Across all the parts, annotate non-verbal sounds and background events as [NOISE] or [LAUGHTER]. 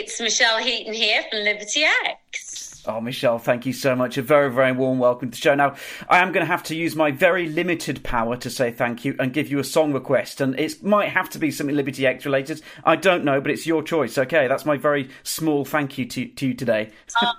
it's Michelle Heaton here from Liberty X. Oh, Michelle, thank you so much. A very, very warm welcome to the show. Now, I am going to have to use my very limited power to say thank you and give you a song request. And it might have to be something Liberty X related. I don't know, but it's your choice. Okay, that's my very small thank you to, to you today. Oh,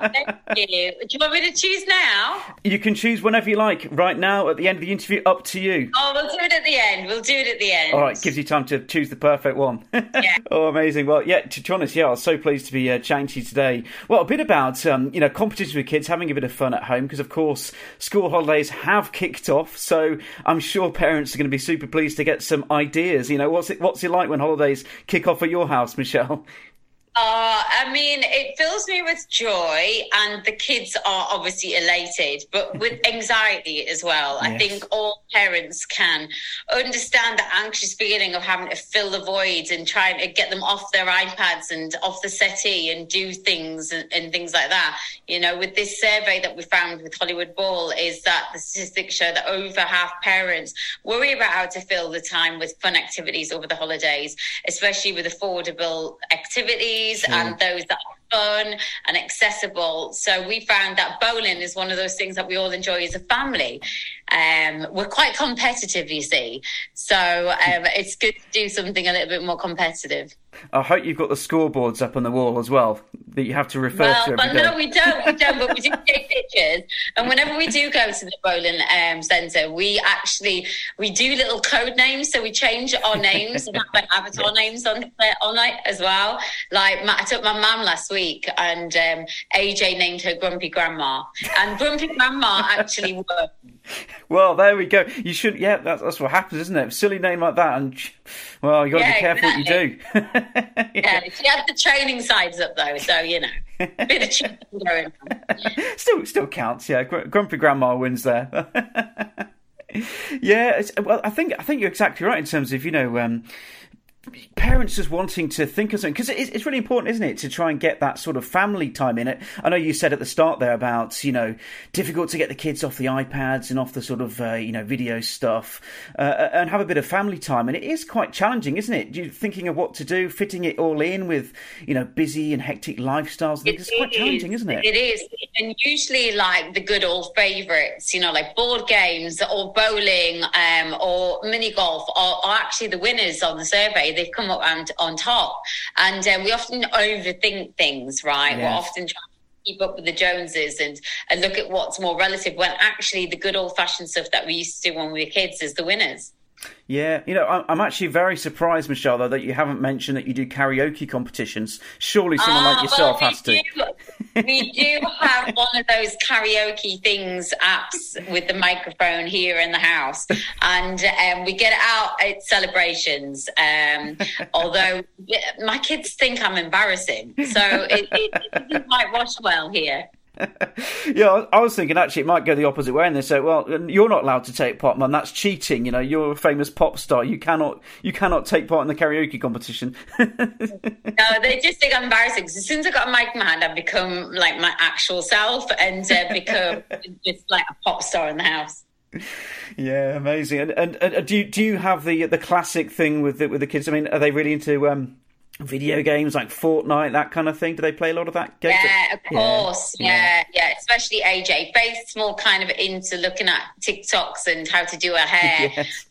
thank you. Do you want me to choose now? You can choose whenever you like. Right now, at the end of the interview, up to you. Oh, we'll do it at the end. We'll do it at the end. All right, gives you time to choose the perfect one. [LAUGHS] Yeah. oh, amazing. Well, yeah, to be honest, yeah, I was so pleased to be uh, chatting to you today. Well, a bit about, um, you know, competition with kids, having a bit of fun at home, because of course, school holidays have kicked off. So I'm sure parents are going to be super pleased to get some ideas. You know, what's it, what's it like when holidays kick off at your house, Michelle? Uh, I mean, it fills me with joy, and the kids are obviously elated, but with [LAUGHS] anxiety as well. I think all parents can understand the anxious feeling of having to fill the voids and trying to get them off their iPads and off the settee and do things and, and things like that. You know, with this survey that we found with Hollywood Bowl, is that the statistics show that over half parents worry about how to fill the time with fun activities over the holidays, especially with affordable activities and those that are fun and accessible. So we found that bowling is one of those things that we all enjoy as a family. Um, we're quite competitive, you see. So um, it's good to do something a little bit more competitive. I hope you've got the scoreboards up on the wall as well that you have to refer Well, to every but day. no, we don't. We don't. But we do take pictures, and whenever we do go to the bowling um, centre, we actually we do little code names. So we change our names and have like avatar [LAUGHS] names on on it as well. Like I took my mum last week, and um, AJ named her Grumpy Grandma, and Grumpy Grandma actually [LAUGHS] won. Well, there we go. You should, yeah, that's, that's what happens, isn't it? Silly name like that, and well, you got to Yeah, be careful what you do. [LAUGHS] Yeah, she had the training sides up though, so you know, bit of cheating going on. still, still counts. Yeah, Grumpy Grandma wins there. [LAUGHS] yeah, it's, well, I think I think you're exactly right in terms of you know. Um, Parents just wanting to think of something because it's, it's really important, isn't it, to try and get that sort of family time in it. I know you said at the start there about you know difficult to get the kids off the iPads and off the sort of uh, you know video stuff uh, and have a bit of family time, and it is quite challenging, isn't it? You thinking of what to do, fitting it all in with you know busy and hectic lifestyles. It it's quite challenging, is. isn't it? It is. And usually, like the good old favourites, you know, like board games or bowling um, or mini golf are, are actually the winners on the survey. They've come up and on top. And um, we often overthink things, right? We're often trying to keep up with the Joneses and, and look at what's more relative when actually the good old fashioned stuff that we used to do when we were kids is the winners. Yeah, you know, I'm, I'm actually very surprised, Michelle, though, that you haven't mentioned that you do karaoke competitions. Surely someone Ah, like yourself well, has to. we Do, have one of those karaoke things apps with the microphone here in the house, and um, we get it out at celebrations. Um, [LAUGHS] although my kids think I'm embarrassing, so it, it, it doesn't quite wash well here. [LAUGHS] Yeah, I- was thinking actually it might go the opposite way, and they say, "Well, you're not allowed to take part, man. That's cheating. You know, you're a famous pop star. You cannot, you cannot take part in the karaoke competition." [LAUGHS] No, they just think I'm embarrassing. as soon as I got a mic in my hand, I've become like my actual self and uh, [LAUGHS] become just like a pop star in the house. yeah, amazing. And, and, and do you, do you have the the classic thing with the, with the kids? I mean, are they really into um, video games like Fortnite, that kind of thing? Do they play a lot of that? game? Yeah, of Yeah, course. yeah. Yeah, yeah, Especially AJ. Faith's more kind of into looking at TikToks and how to do her [LAUGHS] hair Yes.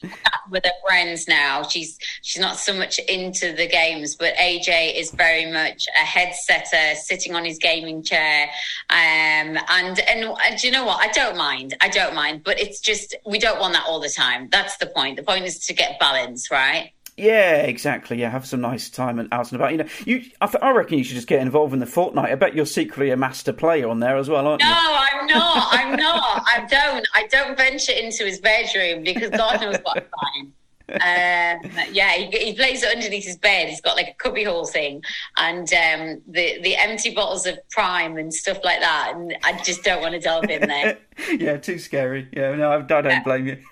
with her friends now. She's she's not so much into the games, but AJ is very much a headsetter, sitting on his gaming chair. Um, and and uh, do you know what? I don't mind. I don't mind, but it's just we don't want that all the time. That's the point. The point is to get balance, right? Yeah, exactly. Yeah, have some nice time and out and about. You know, you. I, th- I reckon you should just get involved in the Fortnite. I bet you're secretly a master player on there as well, aren't No, you? I'm not. I'm not. I don't. I don't venture into his bedroom because God knows what I find. Um, yeah, he, he plays it underneath his bed. He's got like a cubbyhole thing, and um, the the empty bottles of Prime and stuff like that. And I just don't want to delve in there. [LAUGHS] yeah, too scary. Yeah, no, I, I don't blame you. [LAUGHS]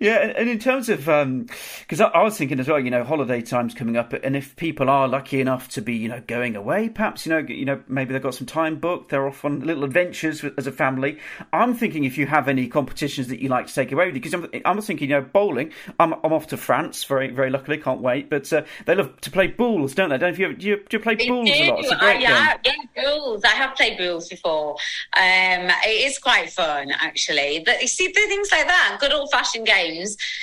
Yeah, and in terms of, because um, I, I, was thinking as well, you know, holiday time's coming up, and if people are lucky enough to be, you know, going away, perhaps, you know, you know, maybe they've got some time booked, they're off on little adventures as a family. I'm thinking if you have any competitions that you like to take away with you, because I'm, I'm thinking, you know, bowling. I'm, I'm off to France, very, very luckily, can't wait. But uh, they love to play bowls, don't they? Don't you? Do you, do you play they bowls do. a lot? It's a great yeah, game. Yeah, bowls. I have played bowls before. Um, it is quite fun, actually. But you see, the things like that, good old fashioned games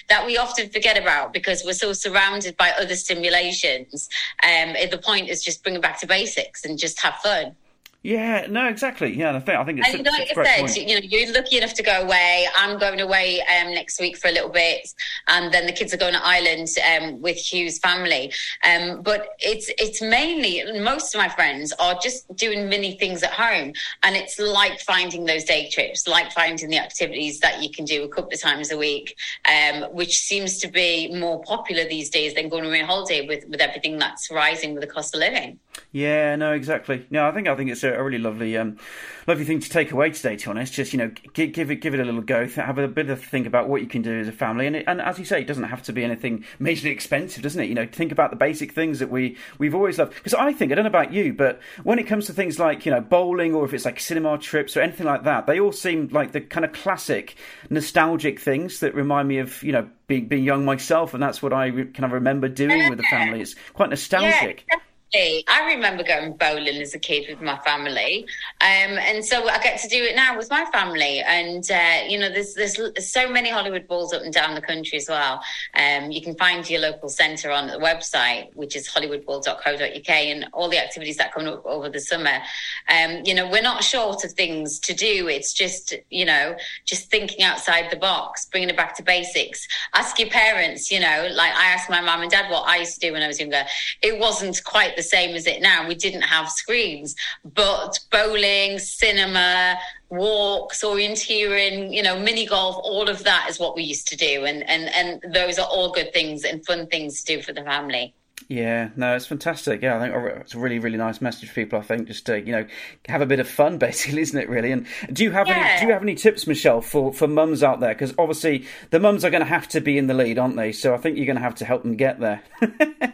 that we often forget about because we're so surrounded by other stimulations. Um, the point is just bring it back to basics and just have fun. Yeah, no, exactly. Yeah, I think I think it's. And like I said, you know, you're lucky enough to go away. I'm going away um, next week for a little bit, and then the kids are going to Ireland um, with Hugh's family. Um, but it's it's mainly most of my friends are just doing mini things at home, and it's like finding those day trips, like finding the activities that you can do a couple of times a week, um, which seems to be more popular these days than going away on holiday with with everything that's rising with the cost of living. Yeah, no, exactly. No, I think I think it's a, a really lovely, um, lovely thing to take away today. To be honest, just you know, give, give, it give it a little go, have a bit of a think about what you can do as a family, and it, and as you say, it doesn't have to be anything majorly expensive, doesn't it? You know, think about the basic things that we we've always loved. Because I think I don't know about you, but when it comes to things like you know bowling or if it's like cinema trips or anything like that, they all seem like the kind of classic nostalgic things that remind me of you know being being young myself, and that's what I kind of remember doing with the family. It's quite [LAUGHS] nostalgic. Yeah I remember going bowling as a kid with my family, um, and so I get to do it now with my family. And uh, you know, there's there's so many Hollywood bowls up and down the country as well. Um, you can find your local centre on the website, which is hollywoodbowl.co.uk, and all the activities that come up over the summer. Um, you know, we're not short of things to do. It's just you know, just thinking outside the box, bringing it back to basics. Ask your parents. You know, like I asked my mum and dad what I used to do when I was younger. It wasn't quite the same as it now. We didn't have screens, but bowling, cinema, walks, orienteering, you know, mini golf, all of that is what we used to do. And, and, and those are all good things and fun things to do for the family. Yeah, no, it's fantastic. Yeah, I think it's a really, really nice message for people. I think just to you know have a bit of fun, [LAUGHS] basically, isn't it? Really. And do you have yeah. any? Do you have any tips, Michelle, for for mums out there? Because obviously the mums are going to have to be in the lead, aren't they? So I think you're going to have to help them get there. [LAUGHS]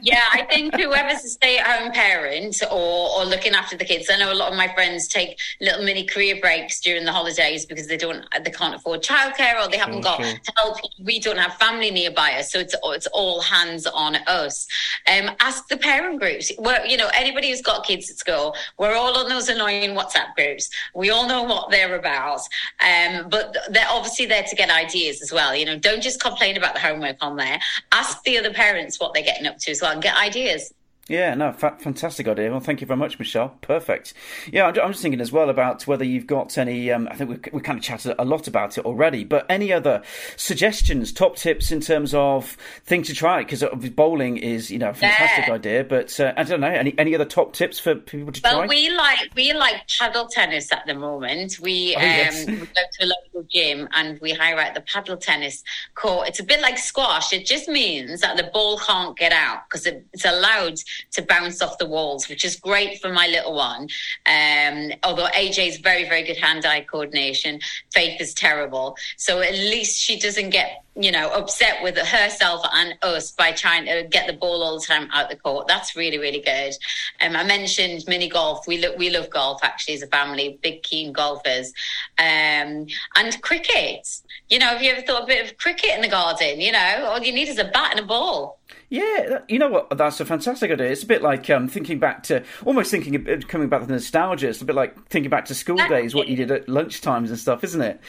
yeah, I think whoever's a stay-at-home parent or or looking after the kids. I know a lot of my friends take little mini career breaks during the holidays because they don't they can't afford childcare or they haven't got help. We don't have family nearby us, so it's it's all hands on us. Um, ask the parent groups. Well, you know anybody who's got kids at school, we're all on those annoying WhatsApp groups. We all know what they're about, um, but they're obviously there to get ideas as well. You know, don't just complain about the homework on there. Ask the other parents what they're getting up to as well, and get ideas. Yeah, no, fa- fantastic idea. Well, thank you very much, Michelle. Perfect. Yeah, I'm, I'm just thinking as well about whether you've got any. Um, I think we we kind of chatted a lot about it already, but any other suggestions, top tips in terms of things to try? Because bowling is, you know, a fantastic yeah. idea. But uh, I don't know any any other top tips for people to well, try. Well, we like we like paddle tennis at the moment. We, oh, um, yes. we go to a local gym and we hire out the paddle tennis court. It's a bit like squash. It just means that the ball can't get out because it, it's allowed to bounce off the walls, which is great for my little one. Um, although AJ's very, very good hand-eye coordination, Faith is terrible. So at least she doesn't get you know, upset with herself and us by trying to get the ball all the time out the court. That's really, really good. Um, I mentioned mini golf. We lo- we love golf actually as a family, big keen golfers. Um, and cricket. You know, have you ever thought a bit of cricket in the garden? You know, all you need is a bat and a ball. Yeah, you know what? That's a fantastic idea. It's a bit like um, thinking back to almost thinking coming back to the nostalgia. It's a bit like thinking back to school days, what you did at lunchtimes and stuff, isn't it?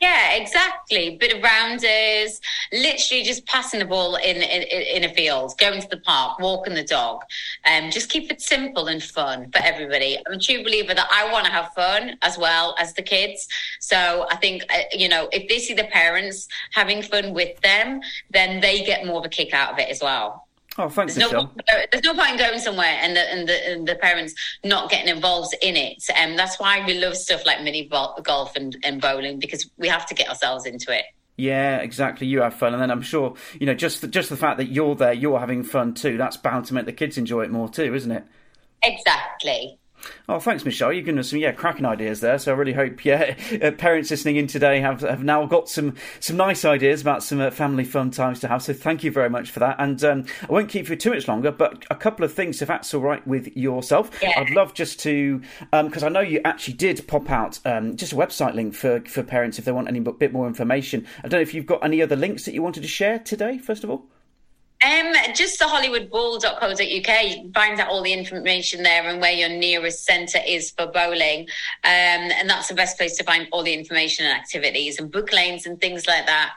Yeah, exactly. Bit of rounders, literally just passing the ball in, in in a field, going to the park, walking the dog. Um, just keep it simple and fun for everybody. I'm a true believer that I want to have fun as well as the kids. So I think uh, you know if they see the parents having fun with them, then they get more of a kick out of it as well. Oh, thanks, there's no, there's no point in going somewhere and the, and the, and the parents not getting involved in it. And um, that's why we love stuff like mini golf and, and bowling because we have to get ourselves into it. Yeah, exactly. You have fun, and then I'm sure you know just the, just the fact that you're there, you're having fun too. That's bound to make the kids enjoy it more too, isn't it? Exactly. Oh, thanks, Michelle. You've given us some yeah cracking ideas there. So I really hope yeah [LAUGHS] uh, parents listening in today have have now got some some nice ideas about some uh, family fun times to have. So thank you very much for that. And um, I won't keep you too much longer, but a couple of things, if that's all right with yourself. Yeah. I'd love just to because um, I know you actually did pop out um, just a website link for for parents if they want any bit more information. I don't know if you've got any other links that you wanted to share today. First of all. Um, just the hollywoodbowl.co.uk finds out all the information there and where your nearest centre is for bowling. Um, and that's the best place to find all the information and activities and book lanes and things like that.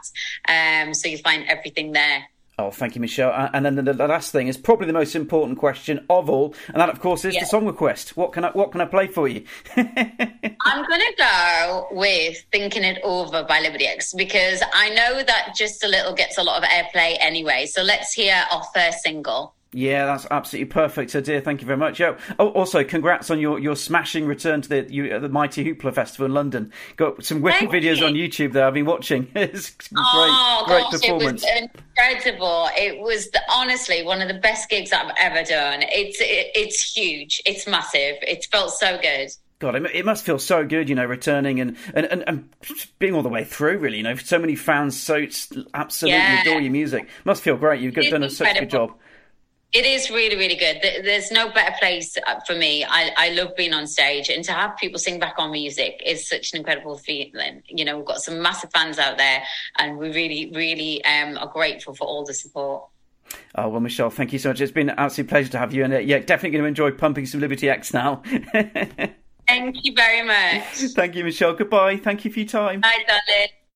Um, so you find everything there. Oh, thank you, Michelle. And then the, last thing is probably the most important question of all, and that, of course, is the song request. What can I what can I play for you? [LAUGHS] I'm gonna go with "Thinking It Over" by Liberty X because I know that just a little gets a lot of airplay anyway. So let's hear our first single. Yeah, that's absolutely perfect. So, dear, thank you very much. Oh, also, congrats on your, your smashing return to the you, uh, the Mighty Hoopla Festival in London. Got some wicked videos on YouTube there. I've been watching. [LAUGHS] it's oh, great, gosh, performance. It was incredible. It was the, honestly one of the best gigs I've ever done. It's it, it's huge. It's massive. It felt so good. God, it must feel so good, you know, returning and, and, and, and being all the way through, really. You know, so many fans so absolutely yeah. adore your music. Must feel great. You've done a, such a good job. It is really, really good. There's no better place uh, for me. I, I love being on stage and to have people sing back on music is such an incredible feeling. You know, we've got some massive fans out there and we really, really um, are grateful for all the support. Oh, well, Michelle, thank you so much. It's been an absolute pleasure to have you. And uh, yeah, definitely going to enjoy pumping some Liberty X now. [LAUGHS] thank you very much. Thank you, Michelle. Goodbye. Thank you for your time. Bye, darling.